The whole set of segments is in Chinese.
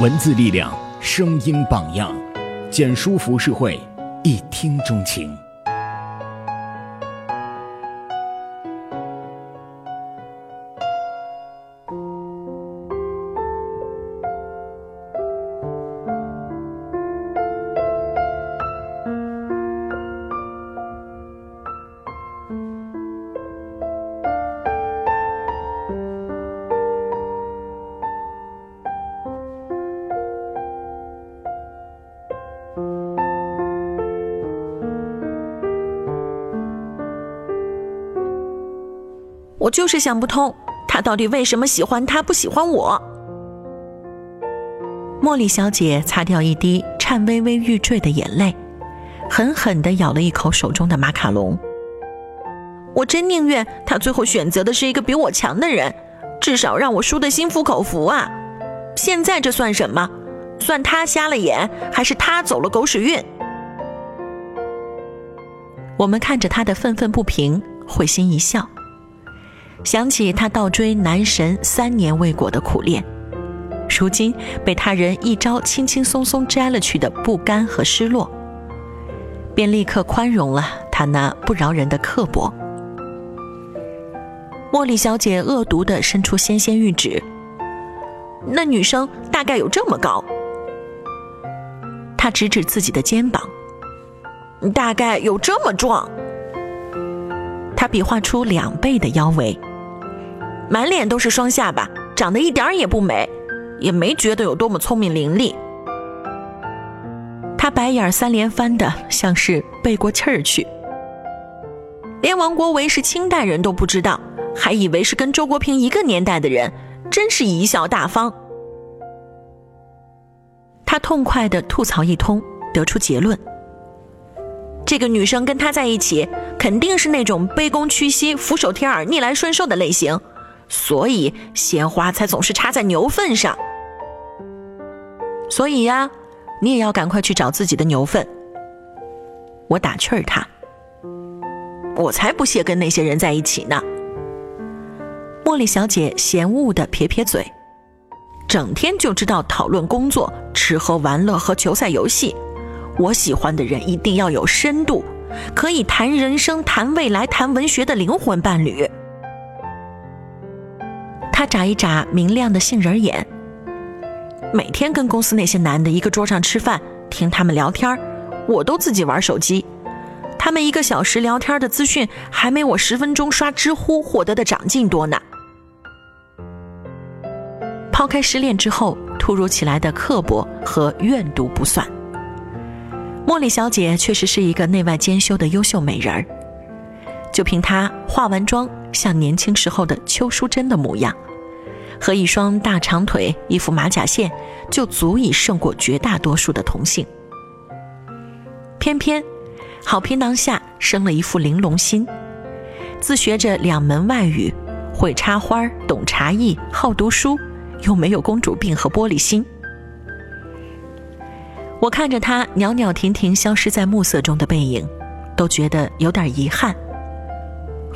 文字力量，声音榜样，简书服饰会，一听钟情。就是想不通，他到底为什么喜欢他，不喜欢我？茉莉小姐擦掉一滴颤巍巍欲坠的眼泪，狠狠地咬了一口手中的马卡龙。我真宁愿他最后选择的是一个比我强的人，至少让我输得心服口服啊！现在这算什么？算他瞎了眼，还是他走了狗屎运？我们看着他的愤愤不平，会心一笑。想起他倒追男神三年未果的苦练，如今被他人一招轻轻松松摘了去的不甘和失落，便立刻宽容了他那不饶人的刻薄。茉莉小姐恶毒地伸出纤纤玉指，那女生大概有这么高。她指指自己的肩膀，大概有这么壮。她比划出两倍的腰围。满脸都是双下巴，长得一点也不美，也没觉得有多么聪明伶俐。他白眼三连翻的，像是背过气儿去。连王国维是清代人都不知道，还以为是跟周国平一个年代的人，真是贻笑大方。他痛快的吐槽一通，得出结论：这个女生跟他在一起，肯定是那种卑躬屈膝、俯首帖耳、逆来顺受的类型。所以鲜花才总是插在牛粪上。所以呀，你也要赶快去找自己的牛粪。我打趣儿他，我才不屑跟那些人在一起呢。茉莉小姐嫌恶的撇撇嘴，整天就知道讨论工作、吃喝玩乐和球赛游戏。我喜欢的人一定要有深度，可以谈人生、谈未来、谈文学的灵魂伴侣。眨一眨明亮的杏仁眼。每天跟公司那些男的一个桌上吃饭，听他们聊天我都自己玩手机。他们一个小时聊天的资讯，还没我十分钟刷知乎获得的长进多呢。抛开失恋之后突如其来的刻薄和怨毒不算，茉莉小姐确实是一个内外兼修的优秀美人儿。就凭她化完妆像年轻时候的邱淑贞的模样。和一双大长腿、一副马甲线，就足以胜过绝大多数的同性。偏偏，好皮囊下生了一副玲珑心，自学着两门外语，会插花，懂茶艺，好读书，又没有公主病和玻璃心。我看着他袅袅婷婷消失在暮色中的背影，都觉得有点遗憾。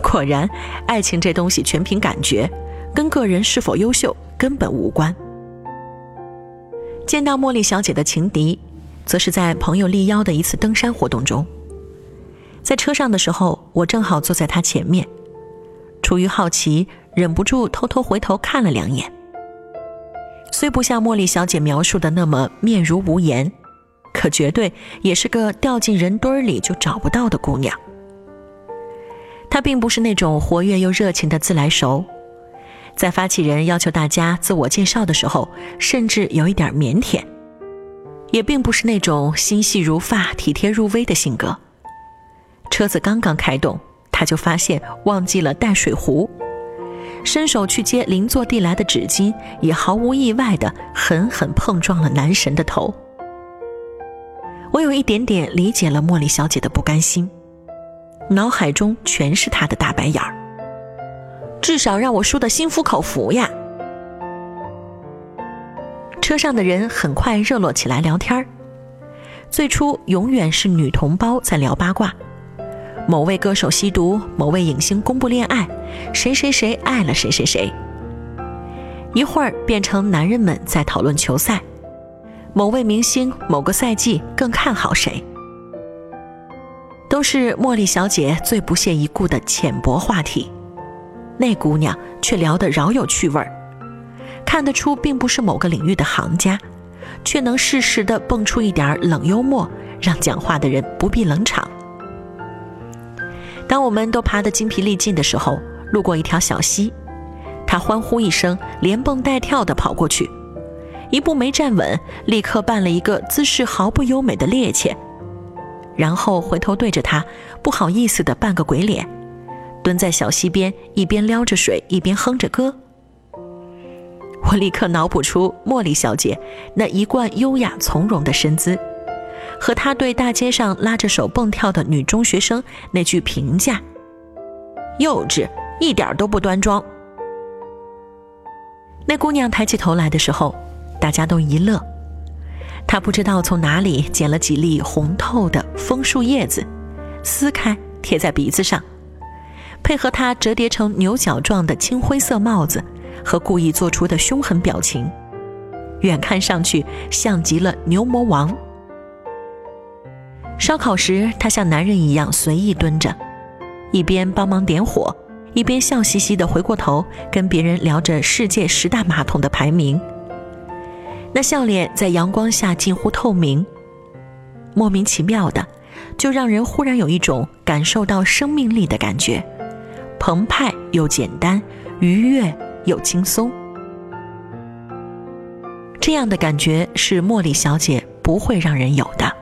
果然，爱情这东西全凭感觉。跟个人是否优秀根本无关。见到茉莉小姐的情敌，则是在朋友力邀的一次登山活动中。在车上的时候，我正好坐在她前面，出于好奇，忍不住偷偷回头看了两眼。虽不像茉莉小姐描述的那么面如无言，可绝对也是个掉进人堆里就找不到的姑娘。她并不是那种活跃又热情的自来熟。在发起人要求大家自我介绍的时候，甚至有一点腼腆，也并不是那种心细如发、体贴入微的性格。车子刚刚开动，他就发现忘记了带水壶，伸手去接邻座递来的纸巾，也毫无意外地狠狠碰撞了男神的头。我有一点点理解了茉莉小姐的不甘心，脑海中全是她的大白眼儿。至少让我输得心服口服呀！车上的人很快热络起来聊天最初永远是女同胞在聊八卦，某位歌手吸毒，某位影星公布恋爱，谁谁谁爱了谁谁谁。一会儿变成男人们在讨论球赛，某位明星某个赛季更看好谁，都是茉莉小姐最不屑一顾的浅薄话题。那姑娘却聊得饶有趣味儿，看得出并不是某个领域的行家，却能适时的蹦出一点冷幽默，让讲话的人不必冷场。当我们都爬得精疲力尽的时候，路过一条小溪，她欢呼一声，连蹦带跳地跑过去，一步没站稳，立刻扮了一个姿势毫不优美的趔趄，然后回头对着他不好意思地扮个鬼脸。蹲在小溪边，一边撩着水，一边哼着歌。我立刻脑补出茉莉小姐那一贯优雅从容的身姿，和她对大街上拉着手蹦跳的女中学生那句评价：“幼稚，一点都不端庄。”那姑娘抬起头来的时候，大家都一乐。她不知道从哪里捡了几粒红透的枫树叶子，撕开贴在鼻子上。配合他折叠成牛角状的青灰色帽子和故意做出的凶狠表情，远看上去像极了牛魔王。烧烤时，他像男人一样随意蹲着，一边帮忙点火，一边笑嘻嘻地回过头跟别人聊着世界十大马桶的排名。那笑脸在阳光下近乎透明，莫名其妙的，就让人忽然有一种感受到生命力的感觉。澎湃又简单，愉悦又轻松，这样的感觉是茉莉小姐不会让人有的。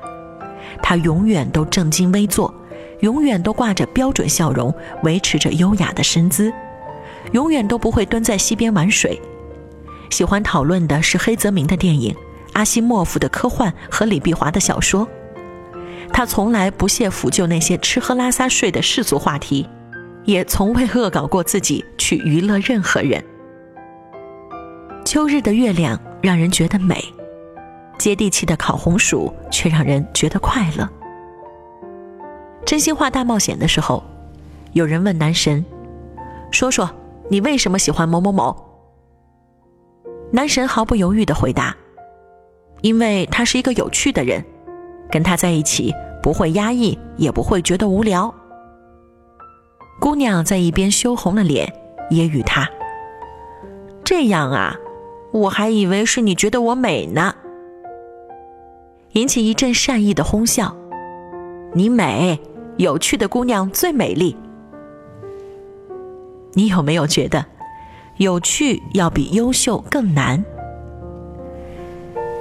她永远都正襟危坐，永远都挂着标准笑容，维持着优雅的身姿，永远都不会蹲在溪边玩水。喜欢讨论的是黑泽明的电影、阿西莫夫的科幻和李碧华的小说。她从来不屑抚就那些吃喝拉撒睡的世俗话题。也从未恶搞过自己去娱乐任何人。秋日的月亮让人觉得美，接地气的烤红薯却让人觉得快乐。真心话大冒险的时候，有人问男神：“说说你为什么喜欢某某某？”男神毫不犹豫的回答：“因为他是一个有趣的人，跟他在一起不会压抑，也不会觉得无聊。”姑娘在一边羞红了脸，揶揄他：“这样啊，我还以为是你觉得我美呢。”引起一阵善意的哄笑。你美，有趣的姑娘最美丽。你有没有觉得，有趣要比优秀更难？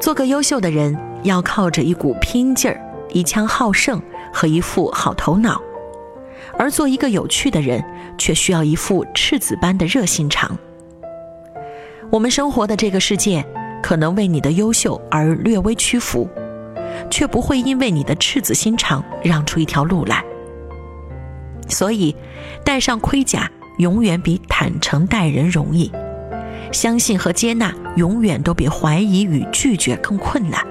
做个优秀的人，要靠着一股拼劲儿、一腔好胜和一副好头脑。而做一个有趣的人，却需要一副赤子般的热心肠。我们生活的这个世界，可能为你的优秀而略微屈服，却不会因为你的赤子心肠让出一条路来。所以，戴上盔甲永远比坦诚待人容易，相信和接纳永远都比怀疑与拒绝更困难。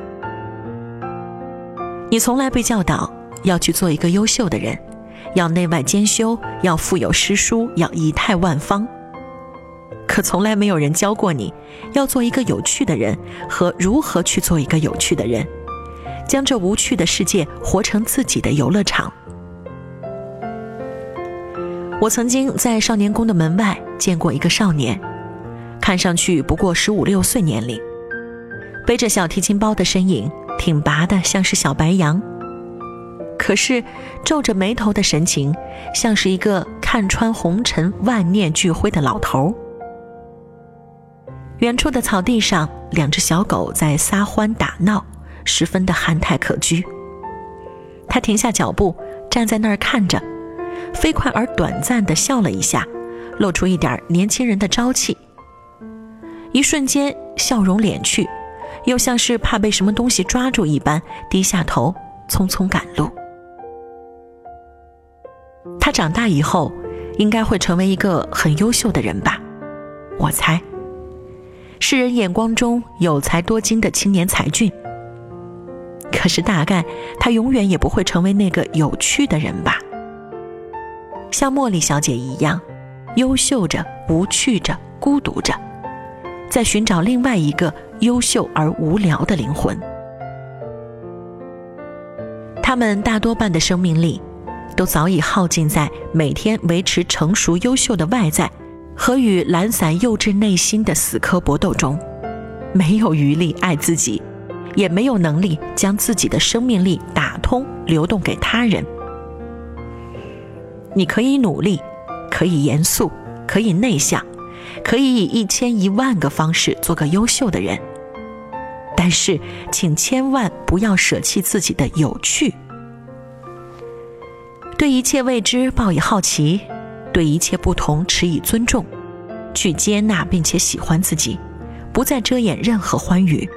你从来被教导要去做一个优秀的人。要内外兼修，要腹有诗书，要仪态万方。可从来没有人教过你，要做一个有趣的人和如何去做一个有趣的人，将这无趣的世界活成自己的游乐场。我曾经在少年宫的门外见过一个少年，看上去不过十五六岁年龄，背着小提琴包的身影挺拔的，像是小白羊。可是，皱着眉头的神情，像是一个看穿红尘万念俱灰的老头。远处的草地上，两只小狗在撒欢打闹，十分的憨态可掬。他停下脚步，站在那儿看着，飞快而短暂的笑了一下，露出一点年轻人的朝气。一瞬间，笑容敛去，又像是怕被什么东西抓住一般，低下头，匆匆赶路。长大以后，应该会成为一个很优秀的人吧，我猜。世人眼光中有才多金的青年才俊。可是大概他永远也不会成为那个有趣的人吧，像茉莉小姐一样，优秀着、无趣着、孤独着，在寻找另外一个优秀而无聊的灵魂。他们大多半的生命力，都早已耗尽在每天维持成熟优秀的外在和与懒散幼稚内心的死磕搏斗中，没有余力爱自己，也没有能力将自己的生命力打通流动给他人。你可以努力，可以严肃，可以内向，可以以一千一万个方式做个优秀的人。但是，请千万不要舍弃自己的有趣。对一切未知抱以好奇，对一切不同持以尊重，去接纳并且喜欢自己，不再遮掩任何欢愉、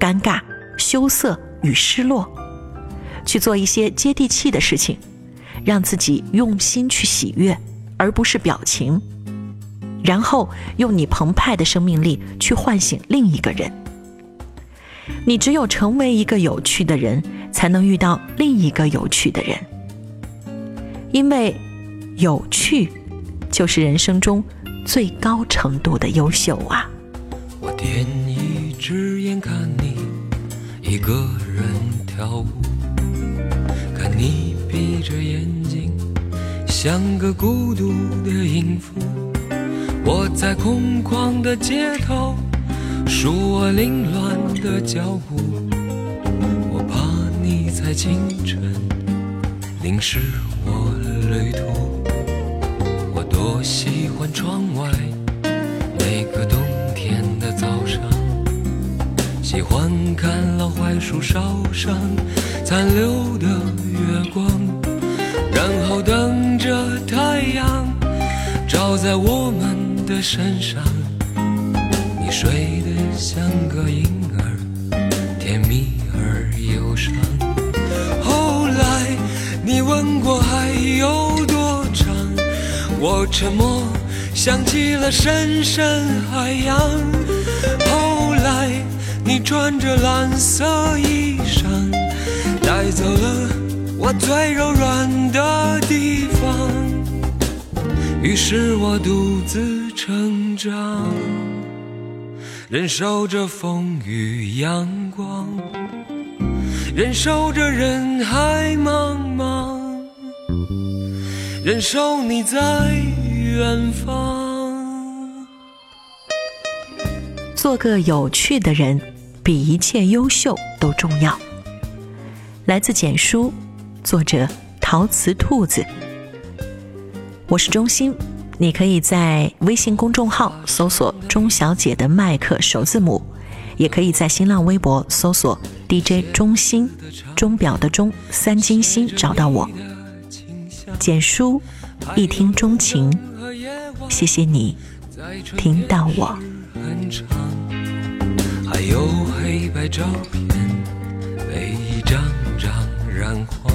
尴尬、羞涩与失落，去做一些接地气的事情。让自己用心去喜悦，而不是表情，然后用你澎湃的生命力去唤醒另一个人。你只有成为一个有趣的人，才能遇到另一个有趣的人。因为有趣，就是人生中最高程度的优秀啊！我点一支烟，看你一个人跳舞，看你。闭着眼睛，像个孤独的音符。我在空旷的街头，数我凌乱的脚步。我怕你在清晨淋湿我旅途。我多喜欢窗外每个冬天的早上，喜欢看老槐树梢上残留的月光。然后等着太阳照在我们的身上，你睡得香我沉默，想起了深深海洋。后来你穿着蓝色衣裳，带走了。我最柔软的地方，于是我独自成长，忍受着风雨阳光，忍受着人海茫茫，忍受你在远方。做个有趣的人，比一切优秀都重要。来自简书。作者陶瓷兔子，我是钟欣，你可以在微信公众号搜索“钟小姐的麦克”首字母，也可以在新浪微博搜索 “DJ 钟欣”，钟表的钟，三金星找到我。简书，一听钟情，谢谢你听到我。还有黑白照片，被一张张染黄。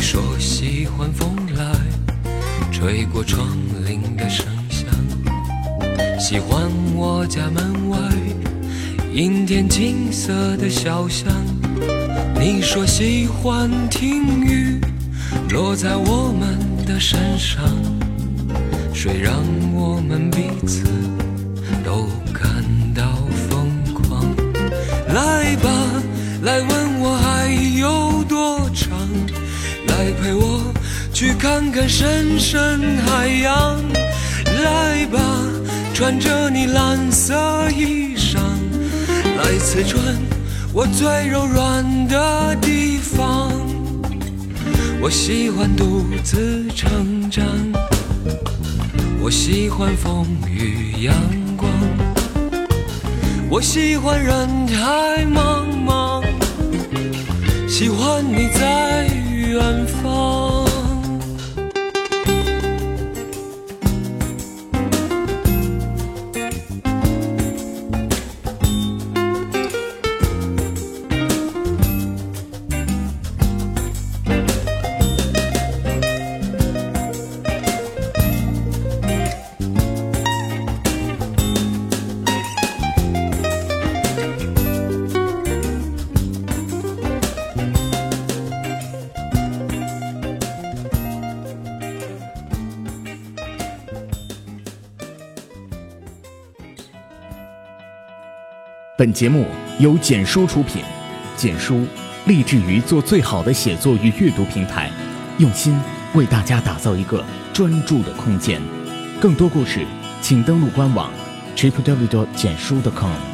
说喜欢风来吹过窗棂的声响，喜欢我家门外阴天金色的小巷。你说喜欢听雨落在我们的身上，谁让我们彼此都感到疯狂。来吧，来问我还有多长。来陪我去看看深深海洋，来吧，穿着你蓝色衣裳，来刺穿我最柔软的地方。我喜欢独自成长，我喜欢风雨阳光，我喜欢人海茫茫，喜欢你在。远方。本节目由简书出品，简书立志于做最好的写作与阅读平台，用心为大家打造一个专注的空间。更多故事，请登录官网 tripw. 简书 .com。